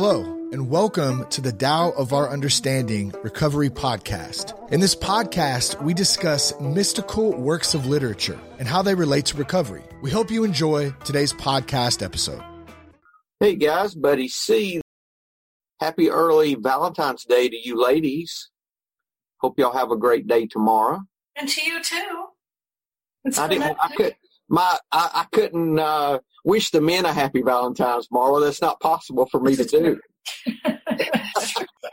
Hello, and welcome to the Tao of Our Understanding Recovery Podcast. In this podcast, we discuss mystical works of literature and how they relate to recovery. We hope you enjoy today's podcast episode. Hey guys, Buddy C. Happy early Valentine's Day to you ladies. Hope y'all have a great day tomorrow. And to you too. It's I didn't. a- I could. My. I, I couldn't uh, wish the men a happy Valentine's, Marla. That's not possible for me to do.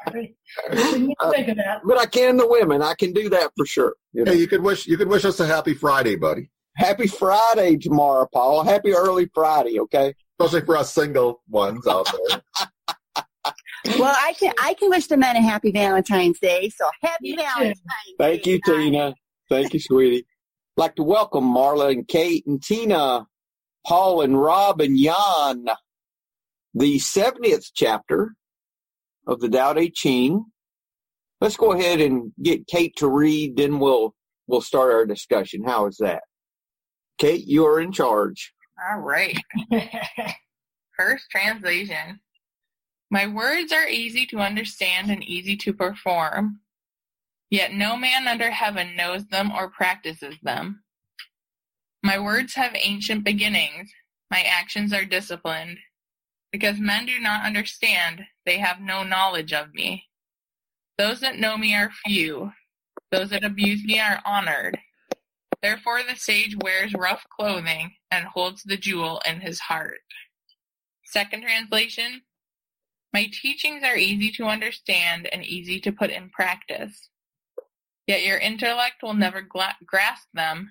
Sorry. Uh, think of that. But I can the women. I can do that for sure. You know. Hey, you could wish you could wish us a happy Friday, buddy. Happy Friday tomorrow, Paul. Happy early Friday. Okay. Especially for us single ones out there. Well, I can I can wish the men a happy Valentine's Day. So happy Me. Valentine's Thank Day. you, Tina. Thank you, sweetie. like to welcome Marla and Kate and Tina, Paul and Rob and Jan. The 70th chapter of the Tao Te Ching. Let's go ahead and get Kate to read, then we'll we'll start our discussion. How is that? Kate, you are in charge. All right. First translation. My words are easy to understand and easy to perform, yet no man under heaven knows them or practices them. My words have ancient beginnings, my actions are disciplined. Because men do not understand, they have no knowledge of me. Those that know me are few, those that abuse me are honored. Therefore the sage wears rough clothing and holds the jewel in his heart. Second translation. My teachings are easy to understand and easy to put in practice. Yet your intellect will never gla- grasp them,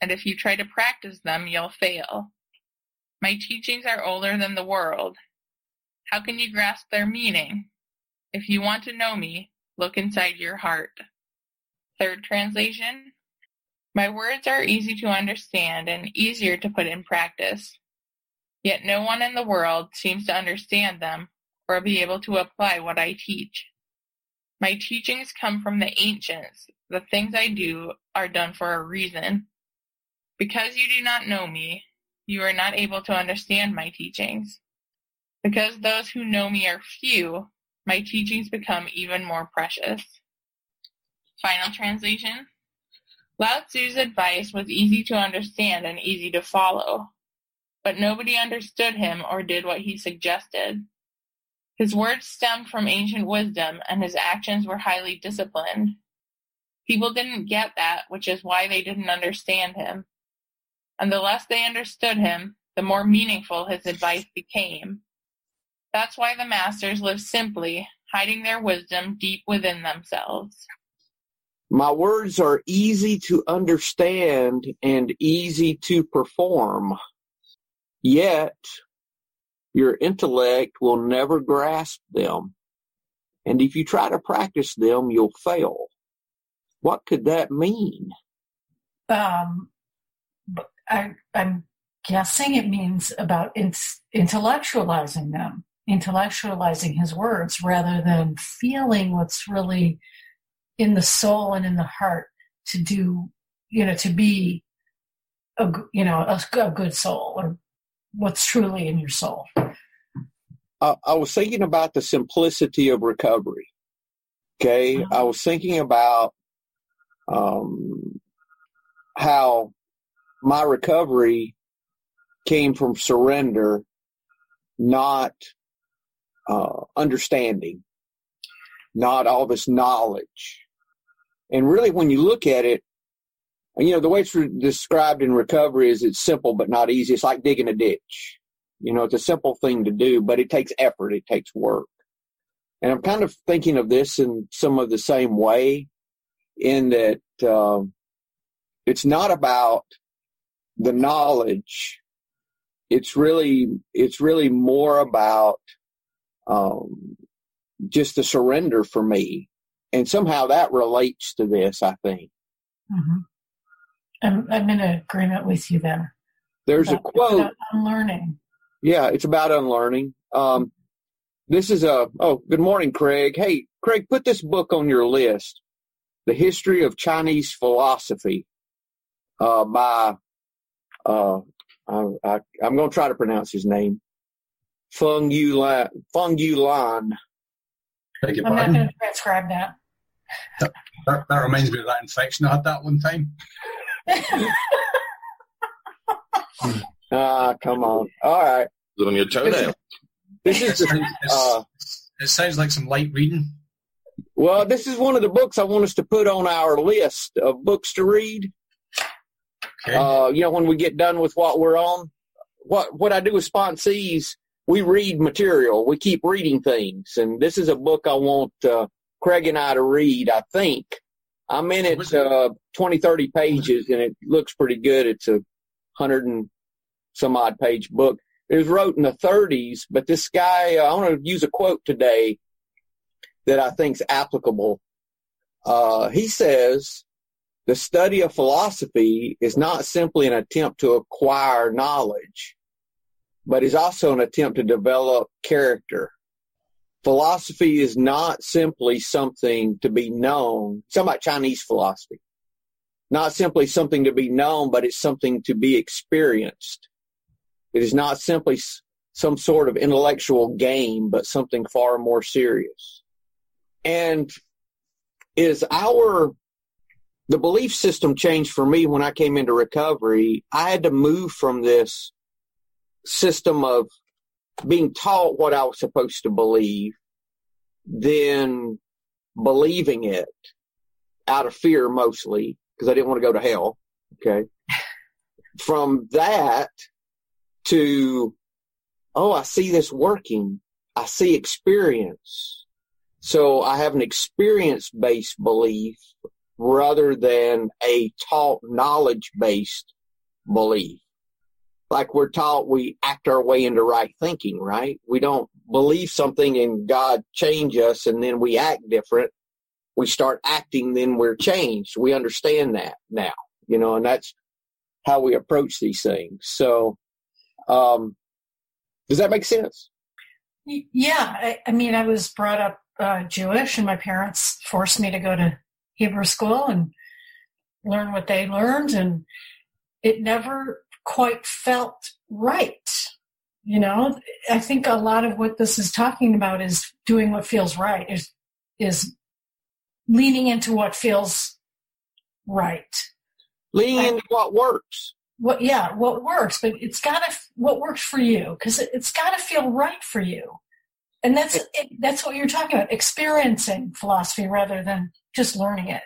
and if you try to practice them, you'll fail. My teachings are older than the world. How can you grasp their meaning? If you want to know me, look inside your heart. Third translation. My words are easy to understand and easier to put in practice. Yet no one in the world seems to understand them or be able to apply what I teach. My teachings come from the ancients. The things I do are done for a reason. Because you do not know me, you are not able to understand my teachings. Because those who know me are few, my teachings become even more precious. Final translation. Lao Tzu's advice was easy to understand and easy to follow, but nobody understood him or did what he suggested. His words stemmed from ancient wisdom and his actions were highly disciplined. People didn't get that, which is why they didn't understand him. And the less they understood him, the more meaningful his advice became. That's why the masters live simply, hiding their wisdom deep within themselves. My words are easy to understand and easy to perform. Yet, your intellect will never grasp them. And if you try to practice them, you'll fail. What could that mean? um, but I, I'm guessing it means about in, intellectualizing them, intellectualizing his words rather than feeling what's really in the soul and in the heart to do, you know, to be a, you know, a, a good soul or what's truly in your soul. I, I was thinking about the simplicity of recovery. Okay. I was thinking about um, how my recovery came from surrender, not uh, understanding, not all this knowledge. And really, when you look at it, you know, the way it's re- described in recovery is it's simple but not easy. It's like digging a ditch. You know, it's a simple thing to do, but it takes effort, it takes work. And I'm kind of thinking of this in some of the same way, in that um, it's not about the knowledge. It's really, it's really more about um, just the surrender for me, and somehow that relates to this. I think hmm I'm, I'm in agreement with you there. there's a About- quote. about unlearning. Yeah, it's about unlearning. Um, this is a, oh, good morning, Craig. Hey, Craig, put this book on your list. The History of Chinese Philosophy, uh, by, uh, I, I, I'm going to try to pronounce his name. Fung Yuan. Fung Yuan. Beg your I'm not going to transcribe that. That, that reminds me of that infection I had that one time. Ah, come on. All right. Is it on your toenail? This It is the, sounds, uh, it sounds like some light reading. well, this is one of the books I want us to put on our list of books to read. Okay. Uh, you know, when we get done with what we're on, what what I do with sponsees, we read material. We keep reading things, and this is a book I want uh, Craig and I to read. I think I'm in it uh, 20, 30 pages, and it looks pretty good. It's a hundred and some odd page book. It was wrote in the 30s, but this guy, uh, I want to use a quote today that I think's applicable. Uh, he says, the study of philosophy is not simply an attempt to acquire knowledge, but is also an attempt to develop character. Philosophy is not simply something to be known. It's about Chinese philosophy. Not simply something to be known, but it's something to be experienced. It is not simply some sort of intellectual game, but something far more serious. And is our the belief system changed for me when I came into recovery. I had to move from this system of being taught what I was supposed to believe, then believing it out of fear mostly, because I didn't want to go to hell. Okay. From that to, oh, I see this working. I see experience. So I have an experience based belief rather than a taught knowledge based belief. Like we're taught we act our way into right thinking, right? We don't believe something and God change us and then we act different. We start acting, then we're changed. We understand that now, you know, and that's how we approach these things. So, um, does that make sense? Yeah, I, I mean, I was brought up uh, Jewish, and my parents forced me to go to Hebrew school and learn what they learned, and it never quite felt right. You know, I think a lot of what this is talking about is doing what feels right, is is leaning into what feels right. Leaning into what works. What, yeah, what works, but it's got to what works for you because it, it's got to feel right for you, and that's it, that's what you're talking about, experiencing philosophy rather than just learning it.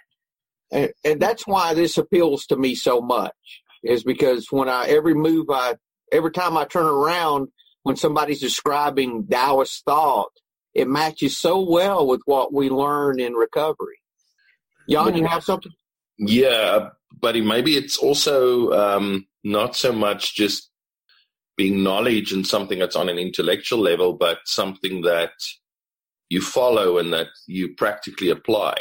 and, and that's why this appeals to me so much is because when I every move I every time I turn around when somebody's describing Taoist thought, it matches so well with what we learn in recovery. Jan, you have something? Yeah, buddy. Maybe it's also um, not so much just being knowledge and something that's on an intellectual level, but something that you follow and that you practically apply,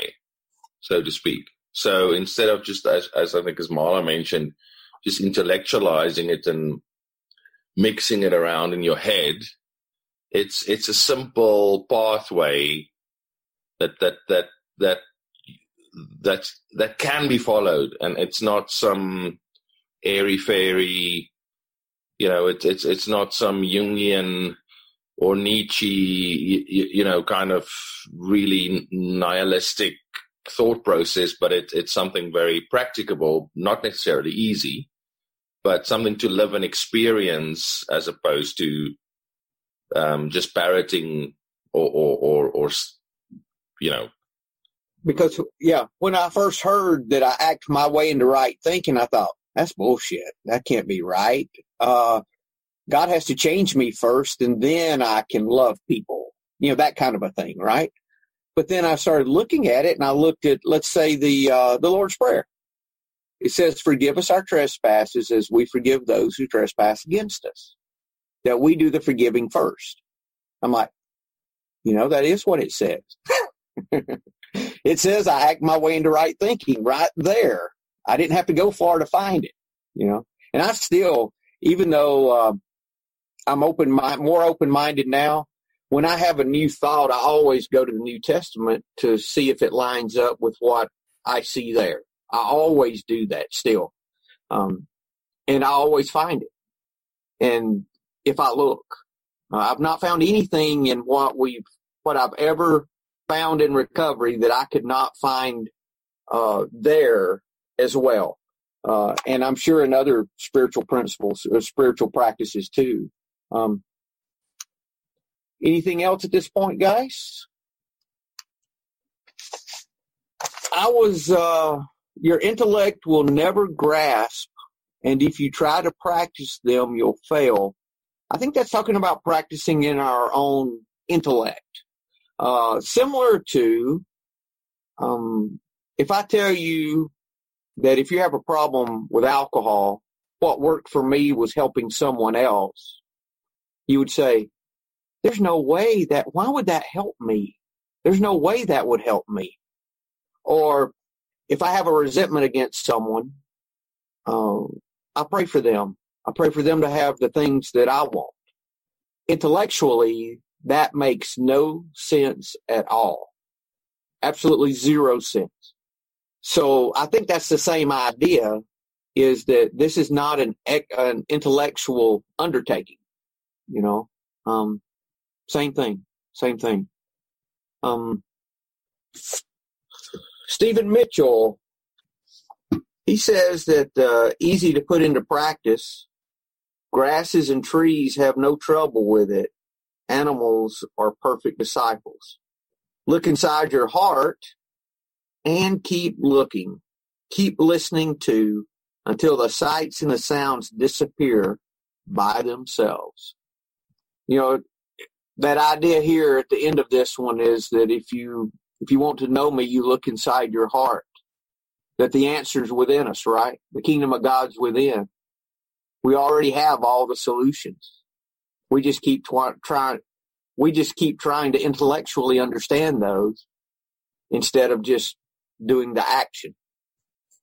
so to speak. So instead of just as, as I think as Marla mentioned, just intellectualizing it and mixing it around in your head, it's it's a simple pathway that that that that that that can be followed, and it's not some airy fairy. You know, it's it's it's not some Jungian or Nietzsche, you, you know, kind of really nihilistic thought process, but it, it's something very practicable, not necessarily easy, but something to live and experience as opposed to um, just parroting or, or, or, or, you know, Because yeah, when I first heard that I act my way into right thinking, I thought that's bullshit. That can't be right. Uh, God has to change me first, and then I can love people. You know that kind of a thing, right? But then I started looking at it, and I looked at, let's say, the uh, the Lord's Prayer. It says, "Forgive us our trespasses, as we forgive those who trespass against us." That we do the forgiving first. I'm like, you know, that is what it says. it says I act my way into right thinking right there. I didn't have to go far to find it, you know. And I still, even though uh, I'm open, more open minded now, when I have a new thought, I always go to the New Testament to see if it lines up with what I see there. I always do that still, um, and I always find it. And if I look, Uh, I've not found anything in what we've, what I've ever found in recovery that I could not find uh, there as well. Uh, and I'm sure in other spiritual principles or spiritual practices too. Um, anything else at this point, guys? I was, uh, your intellect will never grasp, and if you try to practice them, you'll fail. I think that's talking about practicing in our own intellect. Uh, similar to, um, if I tell you that if you have a problem with alcohol, what worked for me was helping someone else, you would say, there's no way that, why would that help me? There's no way that would help me. Or if I have a resentment against someone, um, I pray for them. I pray for them to have the things that I want. Intellectually, that makes no sense at all. Absolutely zero sense. So I think that's the same idea is that this is not an, an intellectual undertaking, you know, um, same thing, same thing. Um, Stephen Mitchell, he says that uh, easy to put into practice. Grasses and trees have no trouble with it. Animals are perfect disciples. Look inside your heart and keep looking. Keep listening to until the sights and the sounds disappear by themselves. You know, that idea here at the end of this one is that if you if you want to know me, you look inside your heart. That the answer's within us, right? The kingdom of God's within. We already have all the solutions. We just keep trying, we just keep trying to intellectually understand those instead of just doing the action.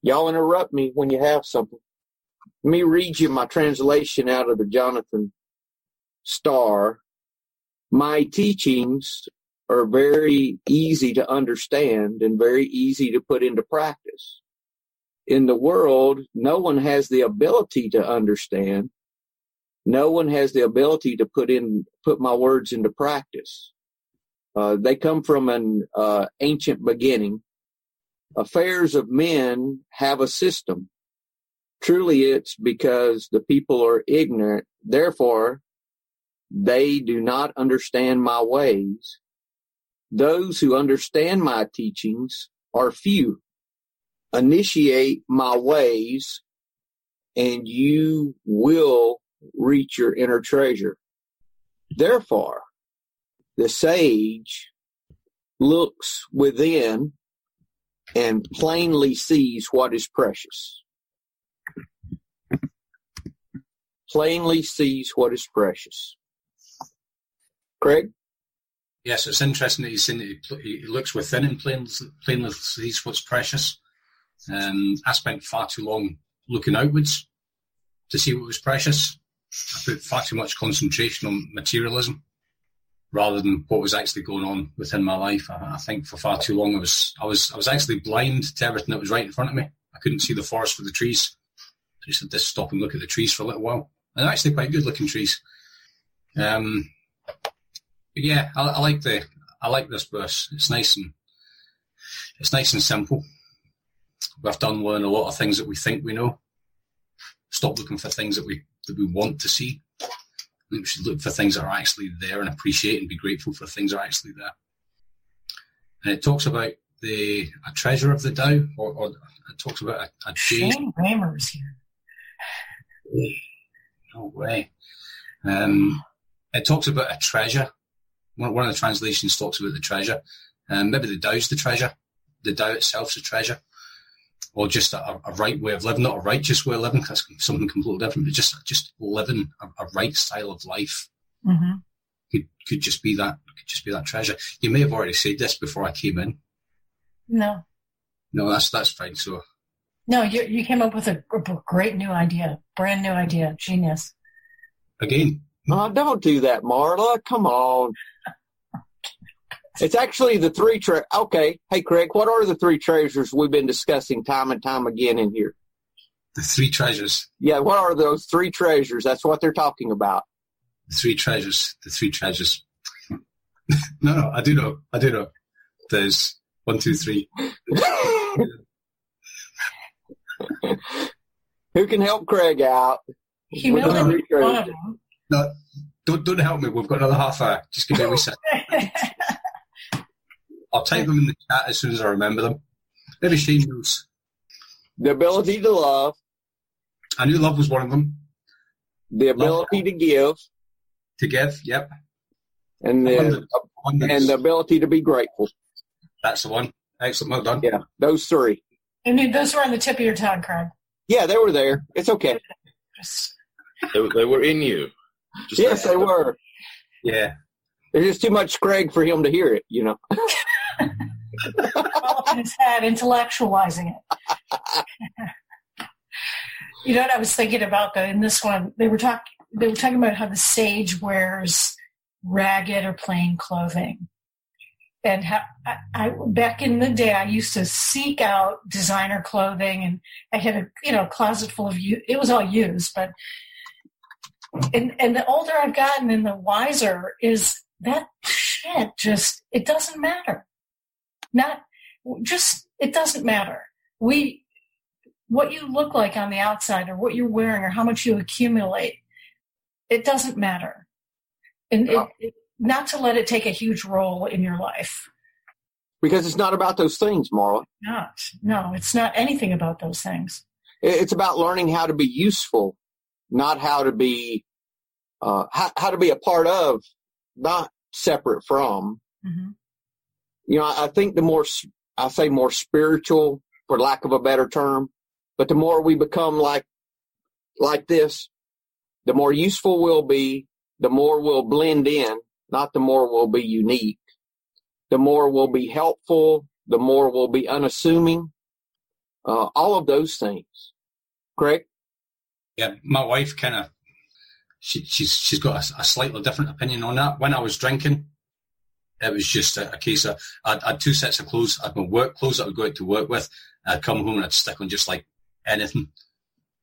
Y'all interrupt me when you have something. Let me read you my translation out of the Jonathan Star. My teachings are very easy to understand and very easy to put into practice. In the world, no one has the ability to understand. No one has the ability to put in, put my words into practice. Uh, they come from an uh, ancient beginning. Affairs of men have a system. Truly, it's because the people are ignorant. Therefore, they do not understand my ways those who understand my teachings are few. Initiate my ways and you will reach your inner treasure. Therefore, the sage looks within and plainly sees what is precious. Plainly sees what is precious. Craig? yes, it's interesting that he's seen that he, he looks within and plainly, plainly sees what's precious. Um, I spent far too long looking outwards to see what was precious. I put far too much concentration on materialism rather than what was actually going on within my life. I, I, think for far too long I was I was I was actually blind to everything that was right in front of me. I couldn't see the forest for the trees. I just had to stop and look at the trees for a little while. And they're actually quite good looking trees. Um, but yeah, I, I, like the I like this verse. It's nice and it's nice and simple. We've done learn a lot of things that we think we know. Stop looking for things that we that we want to see. We should look for things that are actually there and appreciate and be grateful for things that are actually there. And it talks about the a treasure of the Tao, or, or it talks about a, a Shane Raymer's here. No way. Um, it talks about a treasure one of the translations talks about the treasure. Um, maybe the Tao's the treasure. The Tao itself's a treasure. Or just a, a, right way of living, not a righteous way of living, that's something completely different, but just just living a, a right style of life mm-hmm. could could just be that could just be that treasure. You may have already said this before I came in. No. No, that's that's fine. So. No, you you came up with a, a great new idea, brand new idea, genius. Again. Oh, don't do that, Marla. Come on. It's actually the three tre- Okay, hey Craig, what are the three treasures we've been discussing time and time again in here? The three treasures. Yeah, what are those three treasures? That's what they're talking about. The three treasures. The three treasures. no, no, I do know. I do know. There's one, two, three. Who can help Craig out? Humility one of. No, don't don't help me. We've got another half hour. Just give me a wee second. I'll type them in the chat as soon as I remember them. Maybe she knows. The ability to love. I knew love was one of them. The ability love. to give. To give, yep. And the and the ability to be grateful. That's the one. Excellent. Well done. Yeah, those three. And those were on the tip of your tongue, Craig. Yeah, they were there. It's okay. they, they were in you. Just yes, they were. Yeah. There's just too much Craig for him to hear it, you know. His head, intellectualizing it. you know what I was thinking about though in this one? They were talking they were talking about how the sage wears ragged or plain clothing. And how, I, I, back in the day, I used to seek out designer clothing, and I had a you know closet full of it was all used, but and and the older I've gotten, and the wiser is that shit. Just it doesn't matter. Not just it doesn't matter. We what you look like on the outside, or what you're wearing, or how much you accumulate, it doesn't matter. And it, it, not to let it take a huge role in your life. Because it's not about those things, Marla. Not. No, it's not anything about those things. It's about learning how to be useful, not how to be uh, how, how to be a part of, not separate from. Mm-hmm. You know, I, think the more I say more spiritual, for lack of a better term, but the more we become like like this, the more useful we'll be, the more we'll blend in, not the more we'll be unique. The more we'll be helpful, the more we'll be unassuming. Uh, all of those things. Correct? Yeah, my wife kind of she, she's she's got a, a, slightly different opinion on that. When I was drinking, it was just a, a case of I'd, I'd, two sets of clothes. I'd my work clothes that I'd go out to work with. I'd come home and I'd stick on just like anything.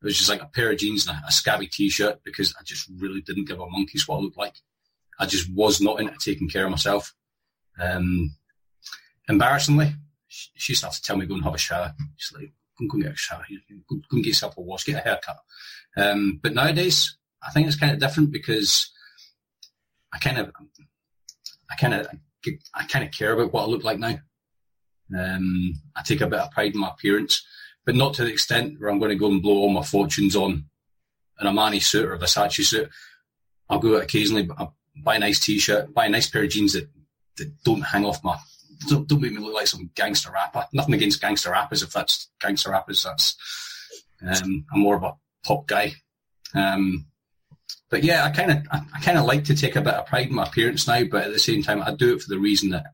It was just like a pair of jeans and a, a scabby t-shirt because I just really didn't give a monkey's what I looked like. I just was not into taking care of myself. Um, embarrassingly, she, she started to tell me go and have a shower. She's like, go, go and get a shower. Go, go and get yourself a wash, get a haircut. Um, but nowadays, I think it's kind of different because I kind of, I kind of, I kind of care about what I look like now. Um, I take a bit of pride in my appearance, but not to the extent where I'm going to go and blow all my fortunes on an Armani suit or a Versace suit. I'll go out occasionally, buy a nice t-shirt, buy a nice pair of jeans that, that don't hang off my, don't, don't make me look like some gangster rapper. Nothing against gangster rappers. If that's gangster rappers, that's, um, I'm more of a pop guy. Um, but yeah, I kind of I, kind of like to take a bit of pride in my appearance now, but at the same time, I do it for the reason that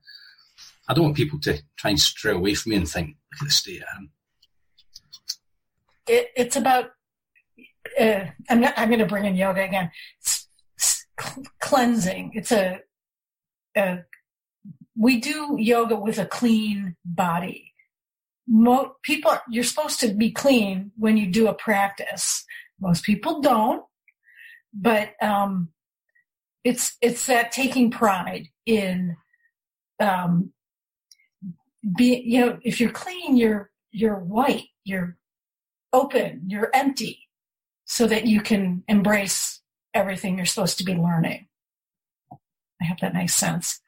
I don't want people to try and stray away from me and think, look at the state I am. It, it's about. Uh, I'm not, I'm going to bring in yoga again. It's, it's cleansing. It's a, a. We do yoga with a clean body. Mo- people, you're supposed to be clean when you do a practice. Most people don't but um, it's it's that taking pride in um, be you know if you're clean you're you're white you're open you're empty so that you can embrace everything you're supposed to be learning. I hope that makes sense.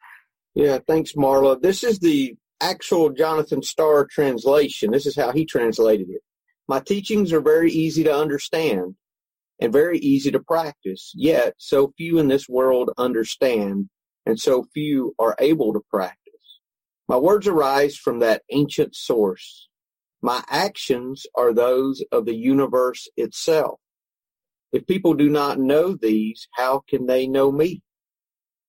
Yeah thanks marla. This is the actual Jonathan Star translation. This is how he translated it. My teachings are very easy to understand and very easy to practice. Yet so few in this world understand and so few are able to practice. My words arise from that ancient source. My actions are those of the universe itself. If people do not know these, how can they know me?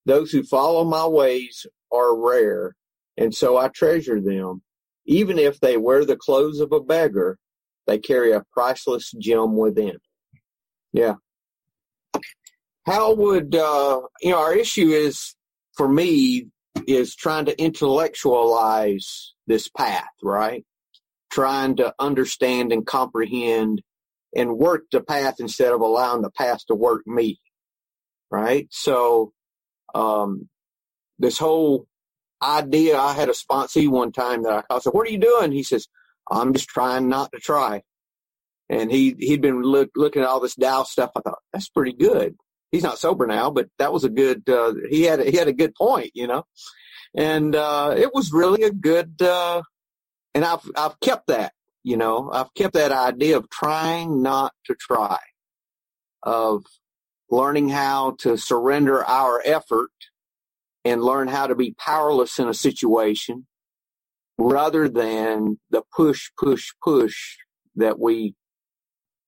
Those who follow my ways are rare, and so I treasure them. Even if they wear the clothes of a beggar, they carry a priceless gem within. Yeah. How would uh, you know? Our issue is for me is trying to intellectualize this path, right? Trying to understand and comprehend and work the path instead of allowing the path to work me. right? So, um, this whole idea, I had a sponsee one time that I, I said, what are you doing? He says, I'm just trying not to try. And he, he'd been look, looking at all this Tao stuff. I thought, that's pretty good. He's not sober now, but that was a good, uh, he had, he had a good point, you know, and, uh, it was really a good, uh, and I've, I've kept that, you know, I've kept that idea of trying not to try, of learning how to surrender our effort and learn how to be powerless in a situation rather than the push, push, push that we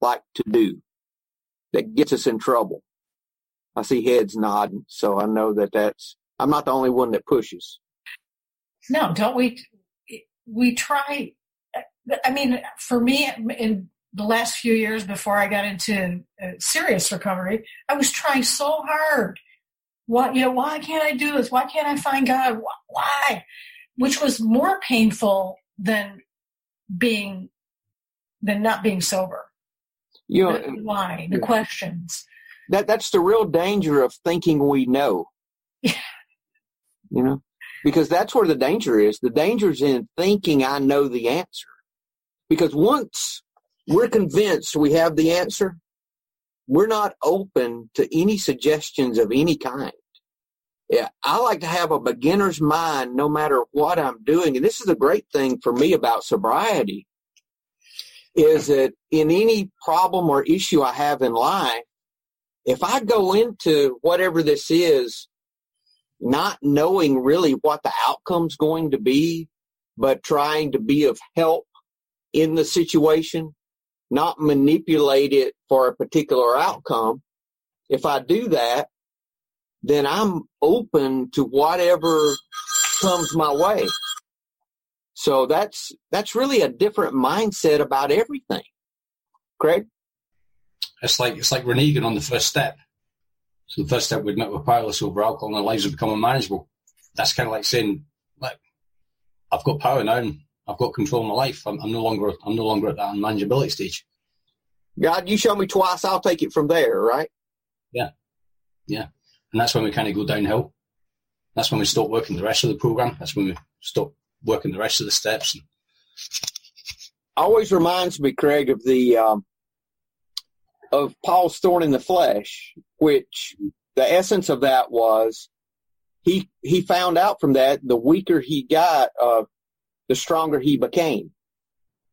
like to do that gets us in trouble. I see heads nodding, so I know that that's, I'm not the only one that pushes. No, don't we? We try. I mean, for me, in the last few years before I got into uh, serious recovery, I was trying so hard. What you know? Why can't I do this? Why can't I find God? Why? Which was more painful than being than not being sober. You know, the why? The questions. That that's the real danger of thinking we know. You know, because that's where the danger is. The danger is in thinking I know the answer. Because once we're convinced we have the answer, we're not open to any suggestions of any kind. Yeah, I like to have a beginner's mind no matter what I'm doing. And this is a great thing for me about sobriety is that in any problem or issue I have in life, if I go into whatever this is, not knowing really what the outcome's going to be, but trying to be of help in the situation, not manipulate it for a particular outcome. If I do that, then I'm open to whatever comes my way. So that's that's really a different mindset about everything. Craig? It's like it's like reneging on the first step. So the first step we admit we're powerless over alcohol and our lives have become unmanageable. That's kind of like saying, like, I've got power now and I've got control of my life. I'm, I'm no longer I'm no longer at that unmanageability stage. God, you show me twice, I'll take it from there, right? Yeah, yeah, and that's when we kind of go downhill. That's when we stop working the rest of the program. That's when we stop working the rest of the steps. Always reminds me, Craig, of the um, of Paul's thorn in the flesh, which the essence of that was he he found out from that the weaker he got, uh, the stronger he became.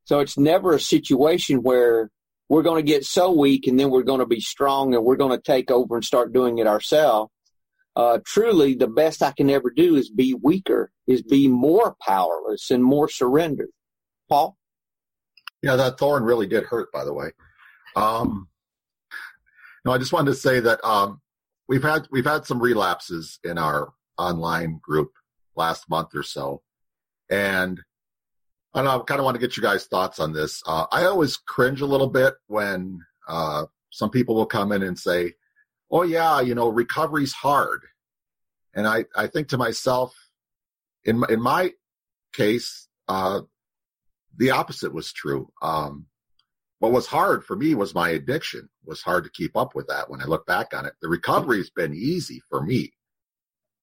So it's never a situation where we're going to get so weak and then we're going to be strong and we're going to take over and start doing it ourselves. Uh, truly, the best I can ever do is be weaker, is be more powerless and more surrendered. Paul? Yeah, that thorn really did hurt, by the way. Um, no, I just wanted to say that um, we've had we've had some relapses in our online group last month or so, and I I kind of want to get you guys' thoughts on this. Uh, I always cringe a little bit when uh, some people will come in and say, "Oh yeah, you know, recovery's hard," and I I think to myself, in in my case, uh, the opposite was true. Um, what was hard for me was my addiction. It was hard to keep up with that when I look back on it. The recovery has been easy for me.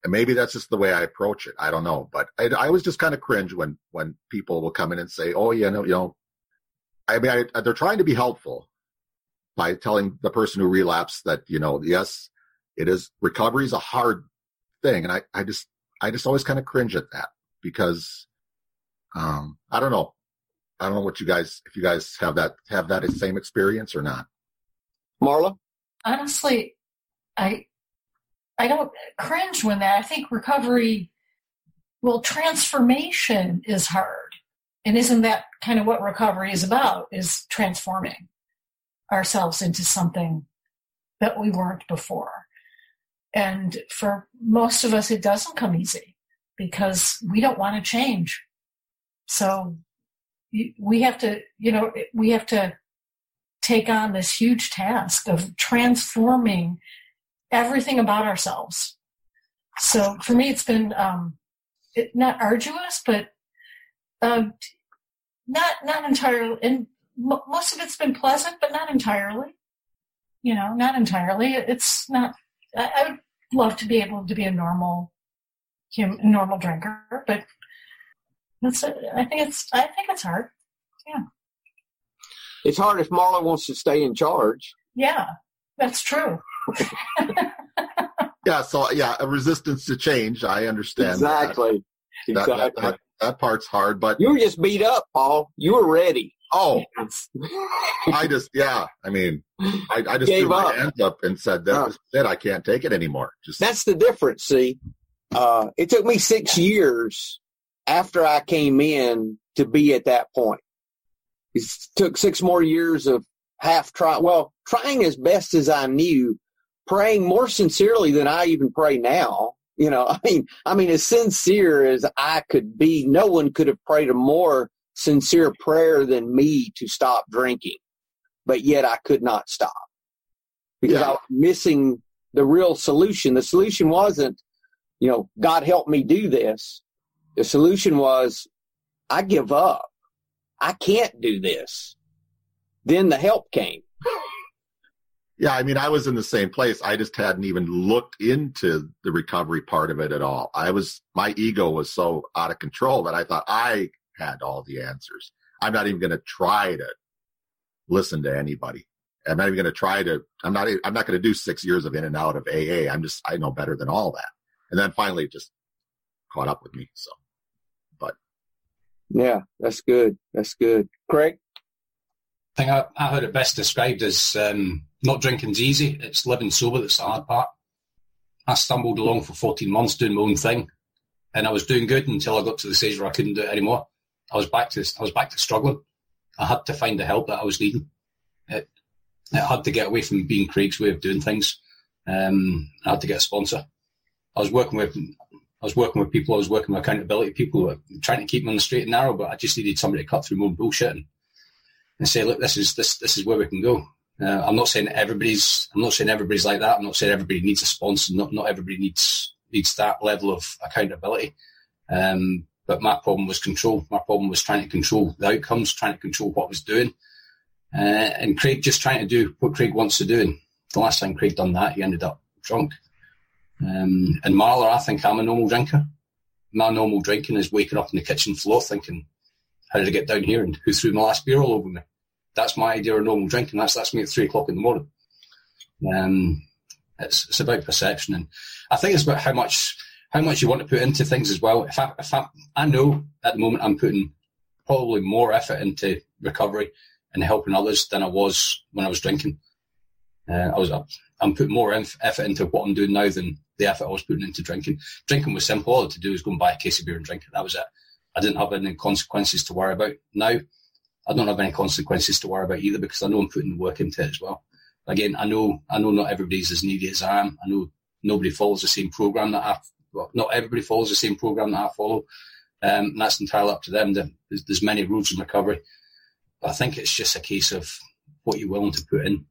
And maybe that's just the way I approach it. I don't know, but I, I always just kind of cringe when when people will come in and say, "Oh, yeah, no, you know." I mean, I, they're trying to be helpful by telling the person who relapsed that you know, yes, it is recovery is a hard thing, and I I just I just always kind of cringe at that because um I don't know. I don't know what you guys if you guys have that have that same experience or not. Marla? Honestly, I I don't cringe when that. I think recovery, well, transformation is hard. And isn't that kind of what recovery is about? Is transforming ourselves into something that we weren't before. And for most of us, it doesn't come easy because we don't want to change. So we have to, you know, we have to take on this huge task of transforming everything about ourselves. So for me, it's been um, it, not arduous, but uh, not not entirely. And most of it's been pleasant, but not entirely. You know, not entirely. It's not. I, would love to be able to be a normal, hum, normal drinker, but it's, I think it's, I think it's hard. Yeah. It's hard if Marla wants to stay in charge. Yeah, that's true. yeah. So yeah, a resistance to change. I understand. Exactly. That. Exactly. That, that, that, part's hard, but you were just beat up, Paul. You were ready. Oh, I just yeah. I mean, I, I just Gave threw up. my hands up and said that it. I can't take it anymore. Just that's the difference. See, uh, it took me six years after I came in to be at that point. It took six more years of half try. Well, trying as best as I knew, praying more sincerely than I even pray now. You know, I mean, I mean, as sincere as I could be, no one could have prayed a more sincere prayer than me to stop drinking. But yet I could not stop because yeah. I was missing the real solution. The solution wasn't, you know, God help me do this. The solution was, I give up. I can't do this. Then the help came. Yeah, I mean, I was in the same place. I just hadn't even looked into the recovery part of it at all. I was, my ego was so out of control that I thought I had all the answers. I'm not even going to try to listen to anybody. I'm not even going to try to, I'm not, I'm not going to do six years of in and out of AA. I'm just, I know better than all that. And then finally it just caught up with me. So, but. Yeah, that's good. That's good. Craig? I think I, I heard it best described as um, not drinking's easy. It's living sober that's the hard part. I stumbled along for 14 months doing my own thing, and I was doing good until I got to the stage where I couldn't do it anymore. I was back to I was back to struggling. I had to find the help that I was needing. It, it had to get away from being Craig's way of doing things. Um, I had to get a sponsor. I was working with I was working with people. I was working with accountability people, who were trying to keep them on the straight and narrow. But I just needed somebody to cut through own bullshit and, and say, look, this is this this is where we can go. Uh, I'm not saying everybody's. I'm not saying everybody's like that. I'm not saying everybody needs a sponsor. Not not everybody needs needs that level of accountability. Um, but my problem was control. My problem was trying to control the outcomes, trying to control what I was doing. Uh, and Craig just trying to do what Craig wants to do. And the last time Craig done that, he ended up drunk. Um, and Marla, I think I'm a normal drinker. My normal drinking is waking up on the kitchen floor thinking, how did I get down here and who threw my last beer all over me? That's my idea of normal drinking. That's that's me at three o'clock in the morning. Um, it's it's about perception, and I think it's about how much how much you want to put into things as well. If I, if I, I know at the moment I'm putting probably more effort into recovery and helping others than I was when I was drinking. Uh, I was, I'm putting more effort into what I'm doing now than the effort I was putting into drinking. Drinking was simple. All I had to do was go and buy a case of beer and drink it. That was it. I didn't have any consequences to worry about. Now, I don't have any consequences to worry about either because I know I'm putting the work into it as well. Again, I know, I know not everybody's as needy as I am. I know nobody follows the same program that I well, not everybody follows the same program that I follow. Um, and that's entirely up to them. There's, there's many rules in recovery. But I think it's just a case of what you're willing to put in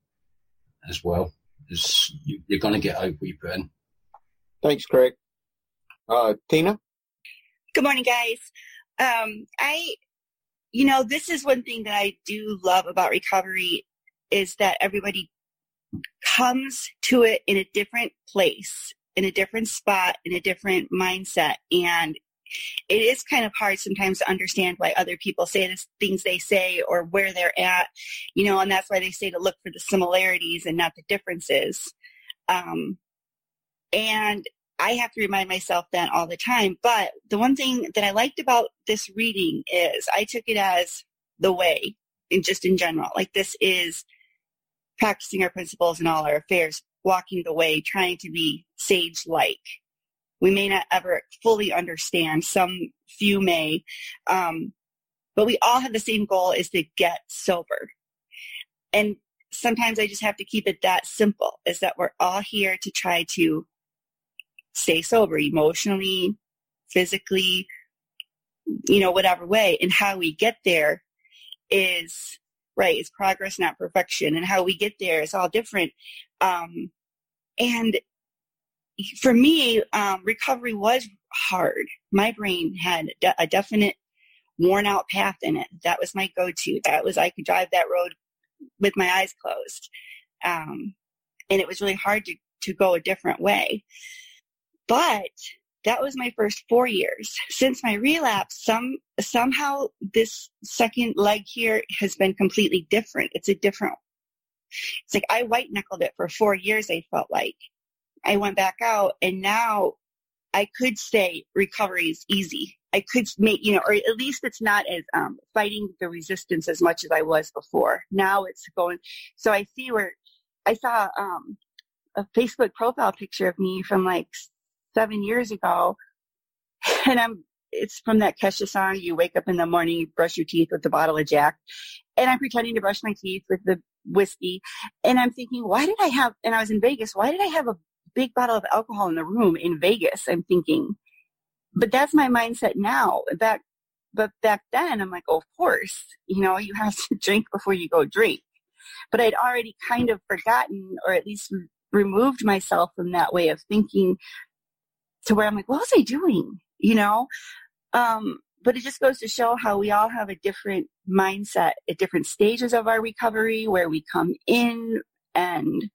as well. Is you, are going to get out what you put in. Thanks, Craig. Uh, Tina? Good morning, guys. Um, I, you know, this is one thing that I do love about recovery is that everybody comes to it in a different place in a different spot, in a different mindset. And it is kind of hard sometimes to understand why other people say the things they say or where they're at, you know, and that's why they say to look for the similarities and not the differences. Um, and I have to remind myself that all the time. But the one thing that I liked about this reading is I took it as the way, in just in general. Like this is practicing our principles in all our affairs, walking the way, trying to be sage like. We may not ever fully understand, some few may, um, but we all have the same goal is to get sober. And sometimes I just have to keep it that simple is that we're all here to try to stay sober emotionally, physically, you know, whatever way. And how we get there is right it's progress not perfection and how we get there is all different um, and for me um, recovery was hard my brain had a definite worn out path in it that was my go-to that was i could drive that road with my eyes closed um, and it was really hard to to go a different way. But that was my first four years. Since my relapse, some somehow this second leg here has been completely different. It's a different. It's like I white knuckled it for four years. I felt like I went back out, and now I could say recovery is easy. I could make you know, or at least it's not as um, fighting the resistance as much as I was before. Now it's going. So I see where I saw um, a Facebook profile picture of me from like seven years ago. And I'm, it's from that Kesha song. You wake up in the morning, you brush your teeth with a bottle of Jack. And I'm pretending to brush my teeth with the whiskey. And I'm thinking, why did I have, and I was in Vegas, why did I have a big bottle of alcohol in the room in Vegas? I'm thinking, but that's my mindset now. Back, but back then I'm like, oh, of course, you know, you have to drink before you go drink. But I'd already kind of forgotten or at least removed myself from that way of thinking to where I'm like, what was I doing? You know? Um, but it just goes to show how we all have a different mindset at different stages of our recovery, where we come in and,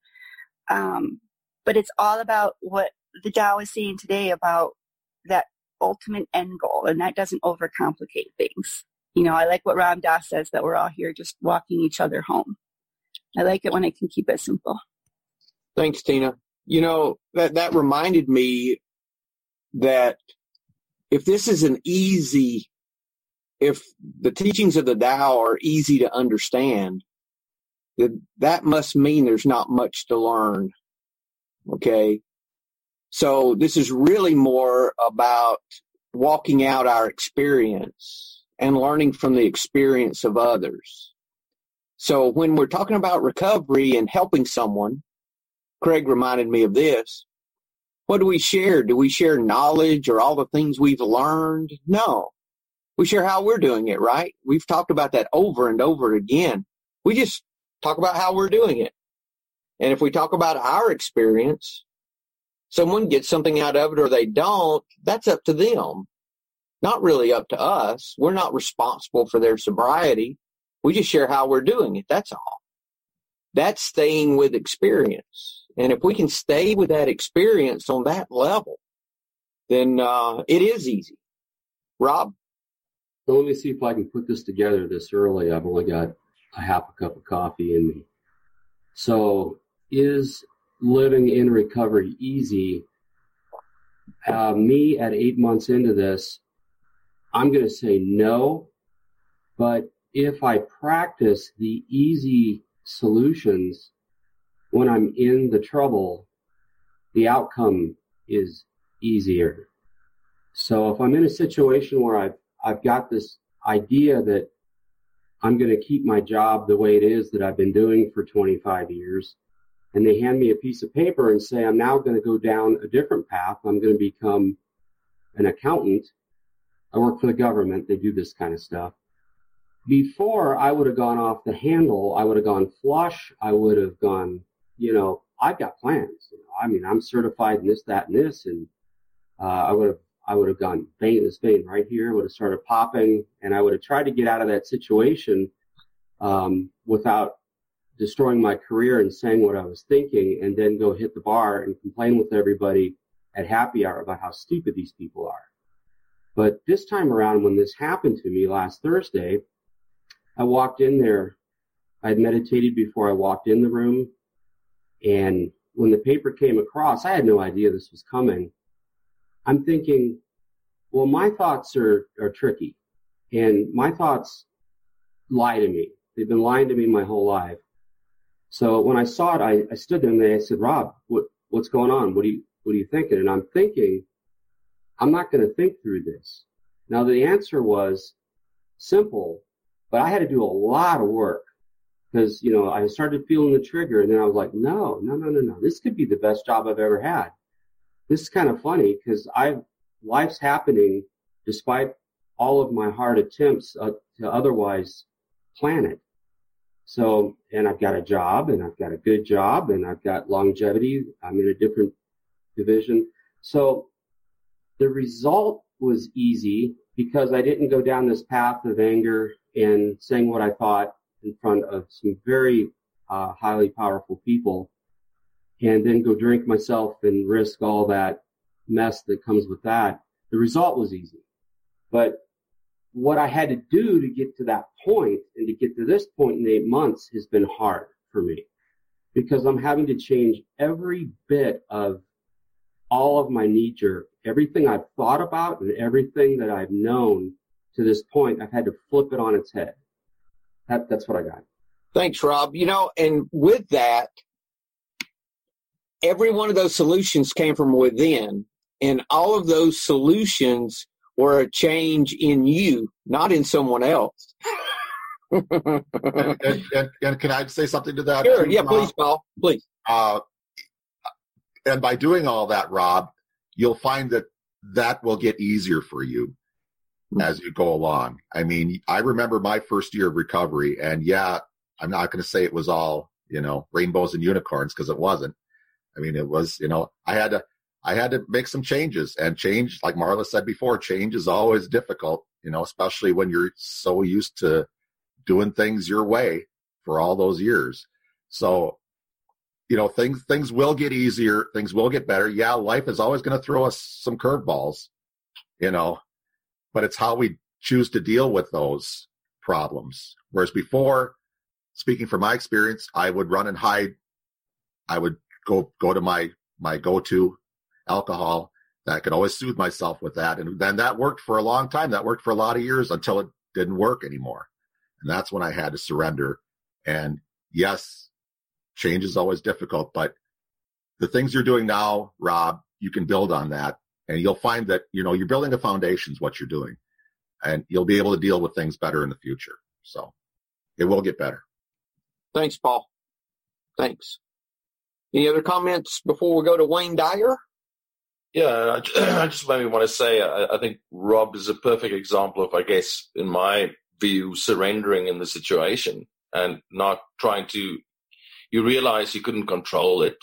um, but it's all about what the Tao is saying today about that ultimate end goal, and that doesn't overcomplicate things. You know, I like what Ram Dass says that we're all here just walking each other home. I like it when I can keep it simple. Thanks, Tina. You know, that, that reminded me that if this is an easy, if the teachings of the Tao are easy to understand, then that must mean there's not much to learn. Okay. So this is really more about walking out our experience and learning from the experience of others. So when we're talking about recovery and helping someone, Craig reminded me of this what do we share? Do we share knowledge or all the things we've learned? No. We share how we're doing it, right? We've talked about that over and over again. We just talk about how we're doing it. And if we talk about our experience, someone gets something out of it or they don't, that's up to them. Not really up to us. We're not responsible for their sobriety. We just share how we're doing it. That's all. That's staying with experience. And if we can stay with that experience on that level, then uh, it is easy. Rob? So let me see if I can put this together this early. I've only got a half a cup of coffee in me. So is living in recovery easy? Uh, me at eight months into this, I'm going to say no. But if I practice the easy solutions when I'm in the trouble, the outcome is easier. So if I'm in a situation where I've, I've got this idea that I'm going to keep my job the way it is that I've been doing for 25 years, and they hand me a piece of paper and say, I'm now going to go down a different path. I'm going to become an accountant. I work for the government. They do this kind of stuff. Before I would have gone off the handle, I would have gone flush. I would have gone you know, I've got plans. You know, I mean, I'm certified in this, that, and this, and uh, I would have, I would have gone vein this vein right here. Would have started popping, and I would have tried to get out of that situation um, without destroying my career and saying what I was thinking, and then go hit the bar and complain with everybody at happy hour about how stupid these people are. But this time around, when this happened to me last Thursday, I walked in there. I had meditated before I walked in the room. And when the paper came across, I had no idea this was coming. I'm thinking, well, my thoughts are, are tricky and my thoughts lie to me. They've been lying to me my whole life. So when I saw it, I, I stood there and I said, Rob, what, what's going on? What are you, what are you thinking? And I'm thinking, I'm not going to think through this. Now the answer was simple, but I had to do a lot of work because you know I started feeling the trigger, and then I was like, no, no, no, no, no, this could be the best job I've ever had. This is kind of funny because I life's happening despite all of my hard attempts uh, to otherwise plan it. So, and I've got a job, and I've got a good job, and I've got longevity. I'm in a different division. So the result was easy because I didn't go down this path of anger and saying what I thought in front of some very uh, highly powerful people. and then go drink myself and risk all that mess that comes with that. The result was easy. But what I had to do to get to that point and to get to this point in eight months has been hard for me because I'm having to change every bit of all of my knee jerk, everything I've thought about and everything that I've known to this point. I've had to flip it on its head. That, that's what I got. Thanks, Rob. You know, and with that, every one of those solutions came from within, and all of those solutions were a change in you, not in someone else. and, and, and, and, can I say something to that? Sure. Yeah, please, Paul. Please. Uh, and by doing all that, Rob, you'll find that that will get easier for you. Mm-hmm. as you go along. I mean, I remember my first year of recovery, and yeah, I'm not going to say it was all you know rainbows and unicorns because it wasn't. I mean, it was you know I had to I had to make some changes, and change, like Marla said before, change is always difficult. You know, especially when you're so used to doing things your way for all those years. So, you know, things things will get easier, things will get better. Yeah, life is always going to throw us some curveballs, you know, but it's how we choose to deal with those problems. Whereas before, speaking from my experience, I would run and hide. I would go go to my my go to alcohol. I could always soothe myself with that, and then that worked for a long time. That worked for a lot of years until it didn't work anymore, and that's when I had to surrender. And yes, change is always difficult, but the things you're doing now, Rob, you can build on that, and you'll find that you know you're building a foundation is what you're doing, and you'll be able to deal with things better in the future. So it will get better. Thanks, Paul. Thanks. Any other comments before we go to Wayne Dyer? Yeah, I just maybe want to say I, I think Rob is a perfect example of, I guess, in my view, surrendering in the situation and not trying to. You realize you couldn't control it.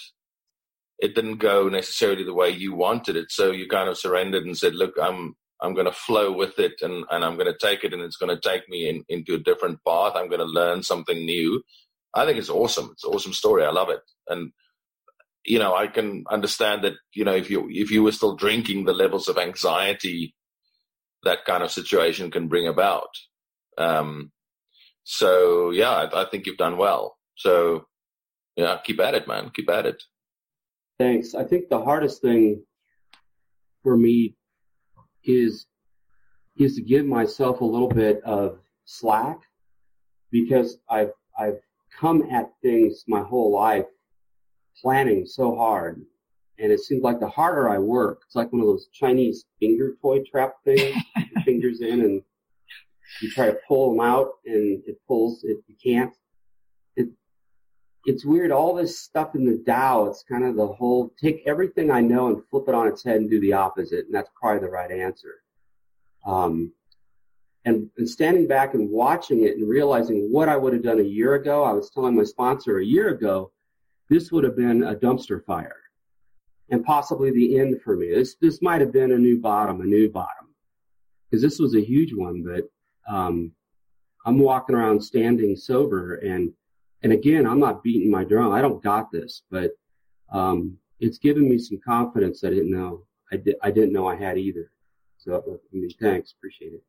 It didn't go necessarily the way you wanted it, so you kind of surrendered and said, "Look, I'm I'm going to flow with it, and and I'm going to take it, and it's going to take me in, into a different path. I'm going to learn something new." I think it's awesome. It's an awesome story. I love it. And you know, I can understand that, you know, if you if you were still drinking, the levels of anxiety that kind of situation can bring about. Um, so yeah, I, I think you've done well. So yeah, keep at it, man. Keep at it. Thanks. I think the hardest thing for me is is to give myself a little bit of slack because I've I've come at things my whole life planning so hard. And it seems like the harder I work, it's like one of those Chinese finger toy trap things. fingers in and you try to pull them out and it pulls, it, you can't. It, it's weird. All this stuff in the Tao, it's kind of the whole, take everything I know and flip it on its head and do the opposite. And that's probably the right answer. Um, and, and standing back and watching it and realizing what I would have done a year ago. I was telling my sponsor a year ago, this would have been a dumpster fire and possibly the end for me. This, this might have been a new bottom, a new bottom because this was a huge one, but, um, I'm walking around standing sober and, and again, I'm not beating my drum. I don't got this, but, um, it's given me some confidence I didn't know I, di- I didn't know I had either. So, I mean, thanks. Appreciate it.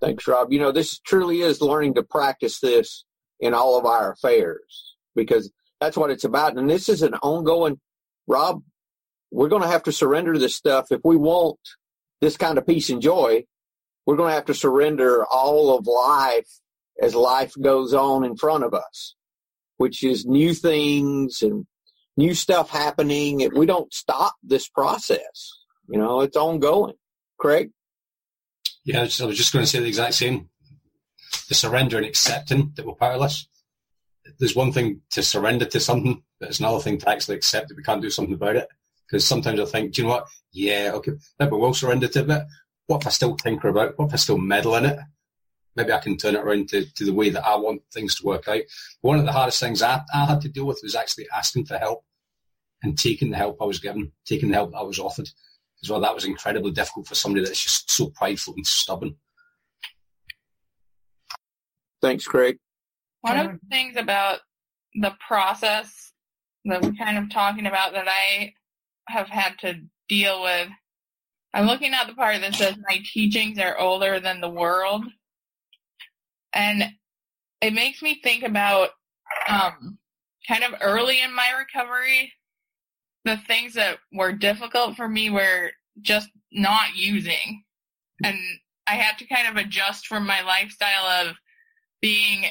Thanks, Rob. You know, this truly is learning to practice this in all of our affairs because that's what it's about. And this is an ongoing, Rob, we're going to have to surrender this stuff. If we want this kind of peace and joy, we're going to have to surrender all of life as life goes on in front of us, which is new things and new stuff happening. If we don't stop this process. You know, it's ongoing. Craig? Yeah, I was just going to say the exact same. The surrender and accepting that we're powerless. There's one thing to surrender to something, but it's another thing to actually accept that we can't do something about it. Because sometimes I think, do you know what? Yeah, okay, maybe we'll surrender to it. What if I still tinker about? it? What if I still meddle in it? Maybe I can turn it around to, to the way that I want things to work out. One of the hardest things I, I had to deal with was actually asking for help and taking the help I was given, taking the help I was offered as well. That was incredibly difficult for somebody that's just so prideful and stubborn. Thanks, Craig. One of the things about the process that we're kind of talking about that I have had to deal with. I'm looking at the part that says my teachings are older than the world. And it makes me think about um, kind of early in my recovery, the things that were difficult for me were just not using. And I had to kind of adjust from my lifestyle of being,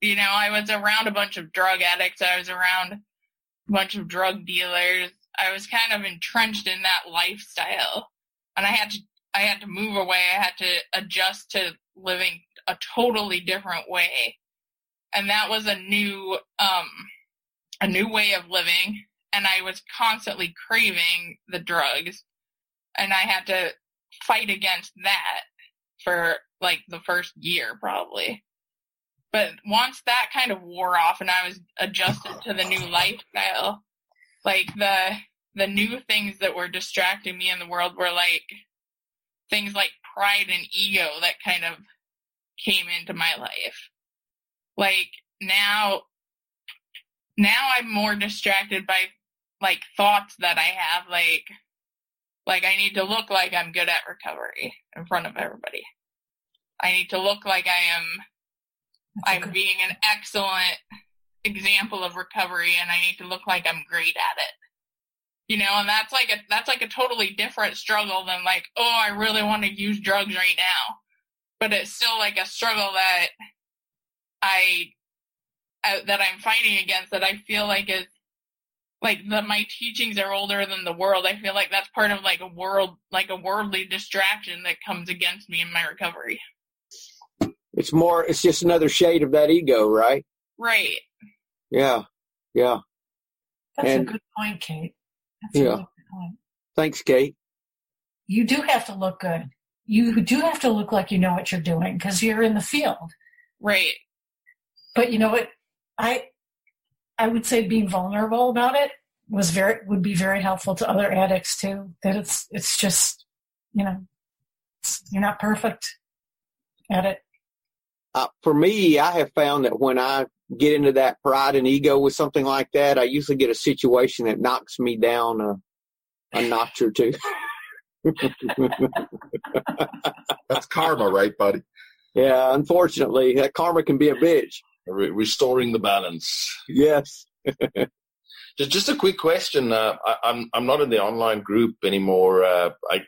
you know, I was around a bunch of drug addicts. I was around a bunch of drug dealers. I was kind of entrenched in that lifestyle and I had to, I had to move away. I had to adjust to living a totally different way. And that was a new, um, a new way of living. And I was constantly craving the drugs and I had to fight against that for like the first year probably. But once that kind of wore off and I was adjusted to the new lifestyle, like the the new things that were distracting me in the world were like things like pride and ego that kind of came into my life. Like now now I'm more distracted by like thoughts that I have like like I need to look like I'm good at recovery in front of everybody. I need to look like I am I'm being an excellent example of recovery and I need to look like I'm great at it. You know, and that's like a that's like a totally different struggle than like, oh, I really want to use drugs right now. But it's still like a struggle that I uh, that I'm fighting against that I feel like is like the my teachings are older than the world. I feel like that's part of like a world like a worldly distraction that comes against me in my recovery. It's more it's just another shade of that ego, right? Right. Yeah. Yeah. That's And- a good point, Kate. That's Yeah. a good point. Thanks, Kate. You do have to look good. You do have to look like you know what you're doing because you're in the field. Right. But you know what? I I would say being vulnerable about it was very would be very helpful to other addicts too. That it's it's just you know it's, you're not perfect at it. Uh, for me, I have found that when I get into that pride and ego with something like that, I usually get a situation that knocks me down a, a notch or two. That's karma, right, buddy? yeah, unfortunately, that karma can be a bitch. Re- restoring the balance. Yes. Just, just a quick question. Uh, I, I'm I'm not in the online group anymore. Uh, I,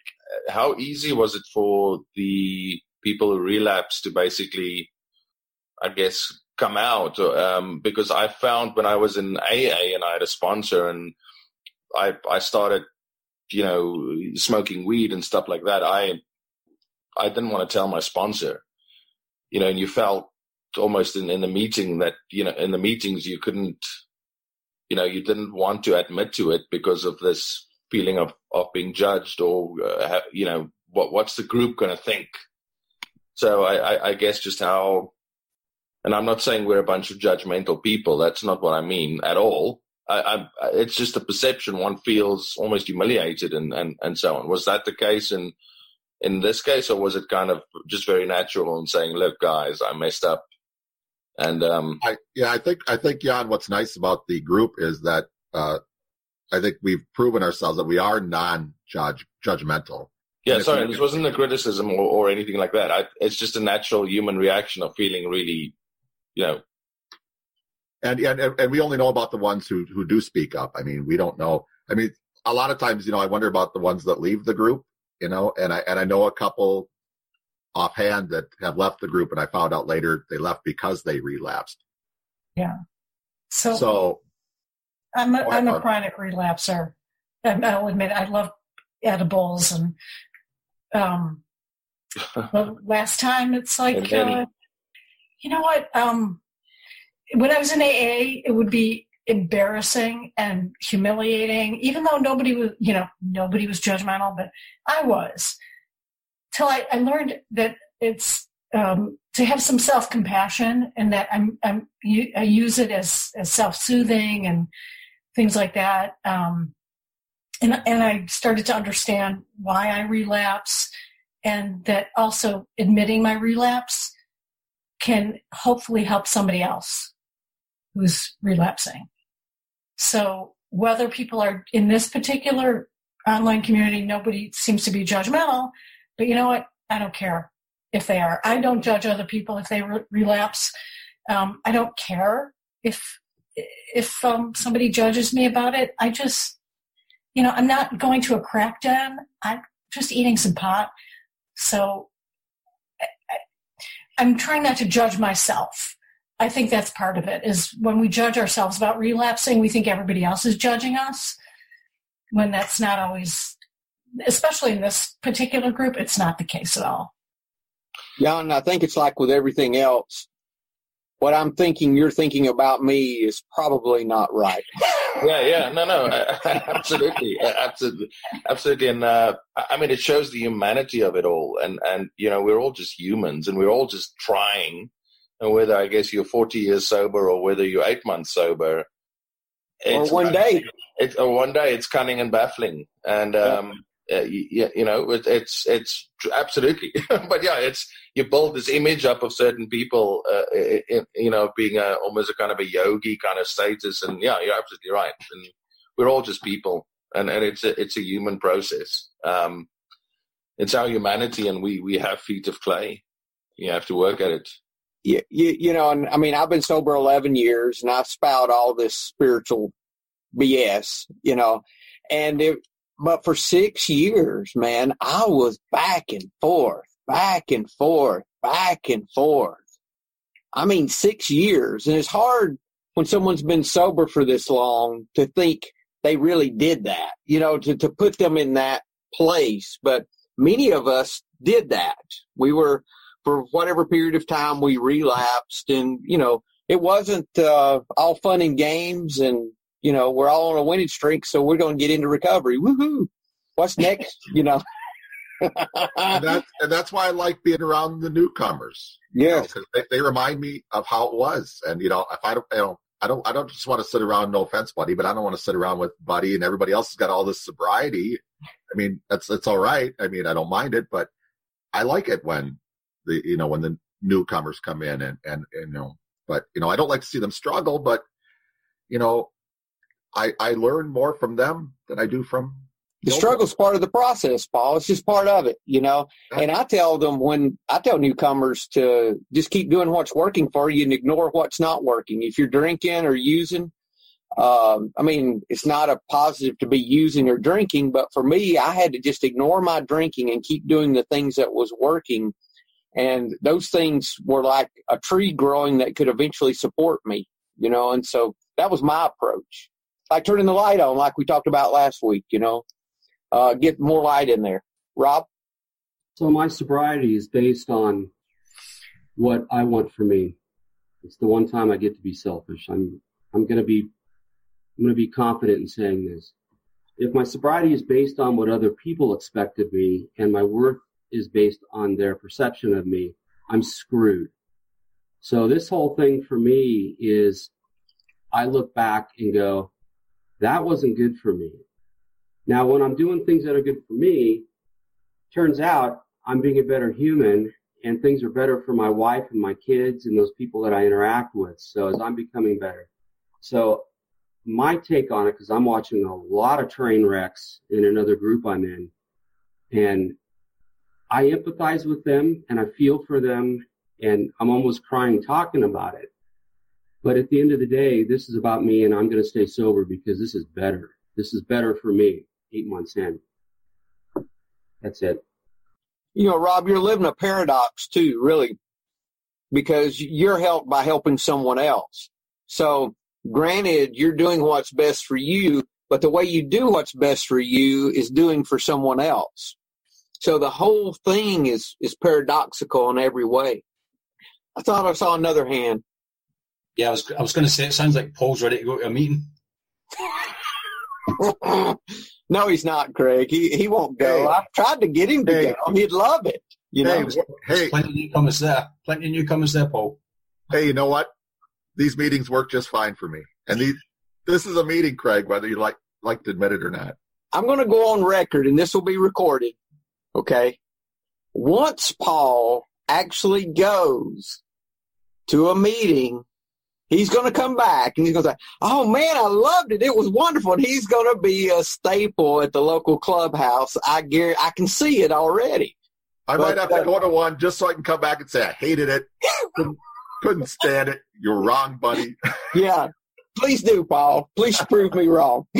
how easy was it for the people who relapsed to basically, I guess, come out? Um, because I found when I was in AA and I had a sponsor and I I started, you know, smoking weed and stuff like that. I I didn't want to tell my sponsor, you know, and you felt almost in, in the meeting that you know in the meetings you couldn't you know you didn't want to admit to it because of this feeling of of being judged or uh, you know what what's the group going to think so I, I i guess just how and i'm not saying we're a bunch of judgmental people that's not what i mean at all I, I it's just a perception one feels almost humiliated and and and so on was that the case in in this case or was it kind of just very natural and saying look guys i messed up and um I, yeah, I think I think Jan, what's nice about the group is that uh, I think we've proven ourselves that we are non-judge judgmental. Yeah, And sorry, this wasn't a criticism or, or anything like that. I, it's just a natural human reaction of feeling really, you know, and and and we only know about the ones who who do speak up. I mean, we don't know. I mean, a lot of times, you know, I wonder about the ones that leave the group. You know, and I and I know a couple offhand that have left the group, and I found out later they left because they relapsed. Yeah. So, So I'm a, Or- I'm a chronic relapser. And I'll admit I love edibles and um the last time it's like uh, you know what um when I was in AA it would be embarrassing and humiliating even though nobody was you know nobody was judgmental but I was till I, I learned that it's um, to have some self compassion and that I'm, I'm I use it as, as self soothing and things like that. Um, and and I started to understand why I relapse, and that also admitting my relapse can hopefully help somebody else who's relapsing. So whether people are in this particular online community, nobody seems to be judgmental, but you know what? I don't care if they are. I don't judge other people if they re- relapse. Um, I don't care if if um, somebody judges me about it. I just, you know, I'm not going to a crack den. I'm just eating some pot. So I, I'm trying not to judge myself. I think that's part of it. Is when we judge ourselves about relapsing, we think everybody else is judging us. When that's not always, especially in this particular group, it's not the case at all. Yeah, and I think it's like with everything else. What I'm thinking you're thinking about me is probably not right. yeah, yeah, no, no, absolutely, absolutely, absolutely, and uh, I mean, it shows the humanity of it all, and and you know, we're all just humans, and we're all just trying, and whether I guess you're 40 years sober or whether you're eight months sober, or one day, it, or one day, it's cunning and baffling, and um, uh, you, you, know, it, it's it's absolutely, but yeah, it's you build this image up of certain people, uh, in, you know, being a, almost a kind of a yogi kind of status, and yeah, you're absolutely right, and we're all just people, and and it's a it's a human process. Um, it's our humanity, and we we have feet of clay. You have to work at it. Yeah, you, you know, and I mean, I've been sober 11 years, and I spout all this spiritual BS, you know, and it, but for six years, man, I was back and forth, back and forth, back and forth. I mean, six years. And it's hard when someone's been sober for this long to think they really did that, you know, to, to put them in that place. But many of us did that. We were, for whatever period of time, we relapsed and, you know, it wasn't uh, all fun and games and you know, we're all on a winning streak, so we're going to get into recovery. Woohoo! What's next? you know. and, that's, and that's why I like being around the newcomers. Yes, you know, they, they, remind me of how it was. And you know, if I don't, you know, I don't, I don't just want to sit around. No offense, buddy, but I don't want to sit around with buddy and everybody else has got all this sobriety. I mean, that's that's all right. I mean, I don't mind it, but I like it when the you know when the newcomers come in and and, and you know, but you know, I don't like to see them struggle, but you know, I, I learn more from them than I do from the struggle's part of the process, Paul. It's just part of it, you know. And I tell them when I tell newcomers to just keep doing what's working for you and ignore what's not working. If you're drinking or using, um, I mean, it's not a positive to be using or drinking, but for me, I had to just ignore my drinking and keep doing the things that was working. And those things were like a tree growing that could eventually support me, you know. And so that was my approach like turning the light on, like we talked about last week. You know, uh, get more light in there. Rob. So my sobriety is based on what I want for me. It's the one time I get to be selfish. I'm I'm gonna be I'm gonna be confident in saying this. If my sobriety is based on what other people expect of me and my worth is based on their perception of me, I'm screwed. So this whole thing for me is I look back and go, that wasn't good for me. Now, when I'm doing things that are good for me, turns out I'm being a better human and things are better for my wife and my kids and those people that I interact with. So as I'm becoming better. So my take on it, because I'm watching a lot of train wrecks in another group I'm in, and I empathize with them and I feel for them and I'm almost crying talking about it. But at the end of the day, this is about me and I'm going to stay sober because this is better. This is better for me eight months in. That's it. You know, Rob, you're living a paradox too, really, because you're helped by helping someone else. So granted, you're doing what's best for you, but the way you do what's best for you is doing for someone else. So the whole thing is, is paradoxical in every way. I thought I saw another hand. Yeah, I was I was going to say it sounds like Paul's ready to go to a meeting. no, he's not, Craig. He he won't go. Hey. I've tried to get him to hey. go. He'd love it. You know. Hey, hey, plenty of newcomers there. Plenty of newcomers there, Paul. Hey, you know what? These meetings work just fine for me. And these this is a meeting, Craig, whether you like like to admit it or not. I'm going to go on record, and this will be recorded. Okay. Once Paul actually goes to a meeting He's going to come back and he's going to say, "Oh man, I loved it. It was wonderful." And he's going to be a staple at the local clubhouse. I guarantee, I can see it already. I but, might have to uh, go to one just so I can come back and say I hated it, couldn't, couldn't stand it. You're wrong, buddy. yeah, please do, Paul. Please prove me wrong.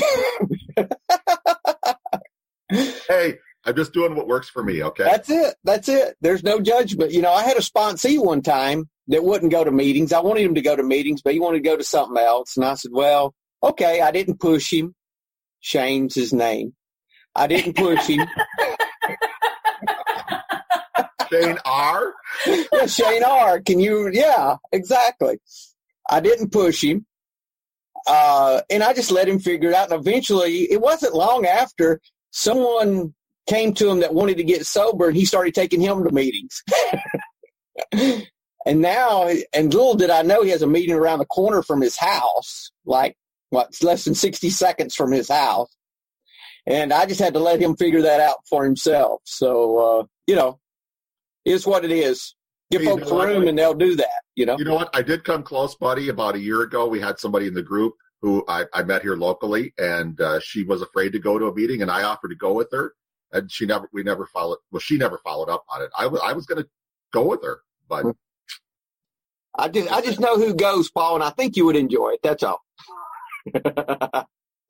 hey, I'm just doing what works for me. Okay. That's it. That's it. There's no judgment. You know, I had a sponsee one time that wouldn't go to meetings. I wanted him to go to meetings, but he wanted to go to something else. And I said, well, okay, I didn't push him. Shane's his name. I didn't push him. Shane R? yeah, Shane R. Can you? Yeah, exactly. I didn't push him. Uh, and I just let him figure it out. And eventually, it wasn't long after someone came to him that wanted to get sober, and he started taking him to meetings. and now, and little did I know, he has a meeting around the corner from his house, like what, less than sixty seconds from his house. And I just had to let him figure that out for himself. So, uh, you know, is what it is. Give folks room and they'll do that, you know? You know what? I did come close, buddy. About a year ago, we had somebody in the group who I, I met here locally, and uh, she was afraid to go to a meeting, and I offered to go with her, and she never, we never followed. Well, she never followed up on it. I was, I was going to go with her, but I just, I just know who goes, Paul, and I think you would enjoy it. That's all.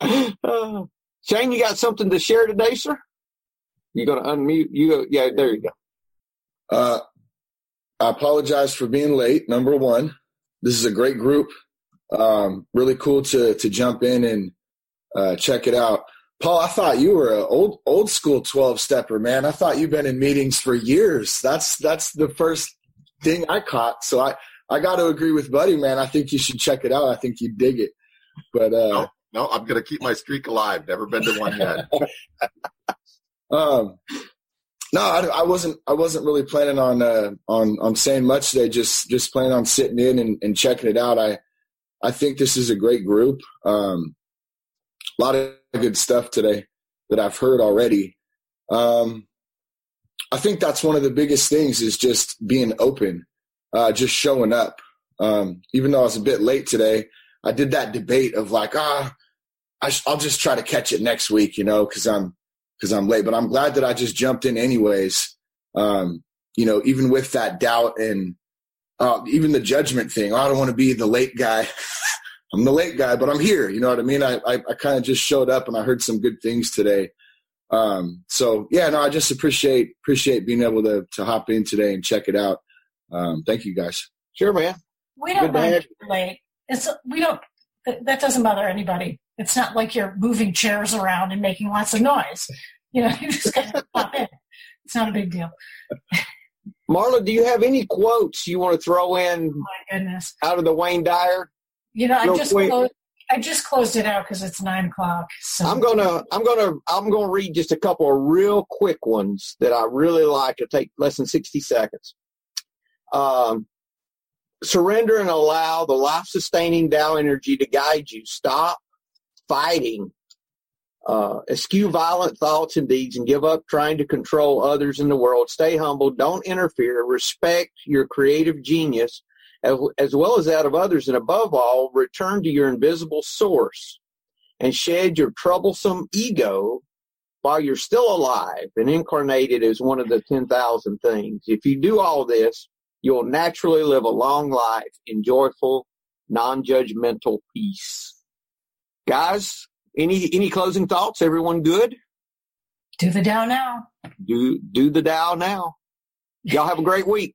Shane, you got something to share today, sir? You going to unmute? You yeah, there you go. Uh, I apologize for being late. Number one, this is a great group. Um, really cool to to jump in and uh, check it out. Paul, I thought you were an old old school twelve stepper, man. I thought you've been in meetings for years. That's that's the first thing I caught. So I I got to agree with Buddy, man. I think you should check it out. I think you dig it. But uh, no, no, I'm gonna keep my streak alive. Never been to one yet. um, no, I, I, wasn't. I wasn't really planning on uh, on on saying much today. Just just planning on sitting in and, and checking it out. I I think this is a great group. Um, a lot of good stuff today that I've heard already. Um, I think that's one of the biggest things is just being open, uh, just showing up. Um, even though I was a bit late today, I did that debate of like, ah, I will just try to catch it next week, you know, because I'm because I'm late. But I'm glad that I just jumped in anyways. Um, you know, even with that doubt and uh, even the judgment thing. Oh, I don't want to be the late guy. I'm the late guy, but I'm here. You know what I mean? I, I, I kind of just showed up and I heard some good things today. Um, so yeah, no, I just appreciate appreciate being able to to hop in today and check it out. Um, thank you guys. Sure, man. We don't mind late. It's we don't. That doesn't bother anybody. It's not like you're moving chairs around and making lots of noise. You know, you just got to pop in. It's not a big deal. Marla, do you have any quotes you want to throw in? Oh my goodness! Out of the Wayne Dyer. You know, I just closed, I just closed it out because it's nine o'clock. So I'm gonna I'm gonna I'm gonna read just a couple of real quick ones that I really like. to take less than sixty seconds. Um, surrender and allow the life sustaining Tao energy to guide you. Stop fighting. Uh, eschew violent thoughts and deeds and give up trying to control others in the world. Stay humble. Don't interfere. Respect your creative genius as, well as that of others. And above all, return to your invisible source and shed your troublesome ego while you're still alive and incarnated as one of the 10,000 things. If you do all this, you'll naturally live a long life in joyful, non-judgmental peace. Guys, any any closing thoughts? Everyone good? Do the Tao now. Do do the Tao now. Y'all have a great week.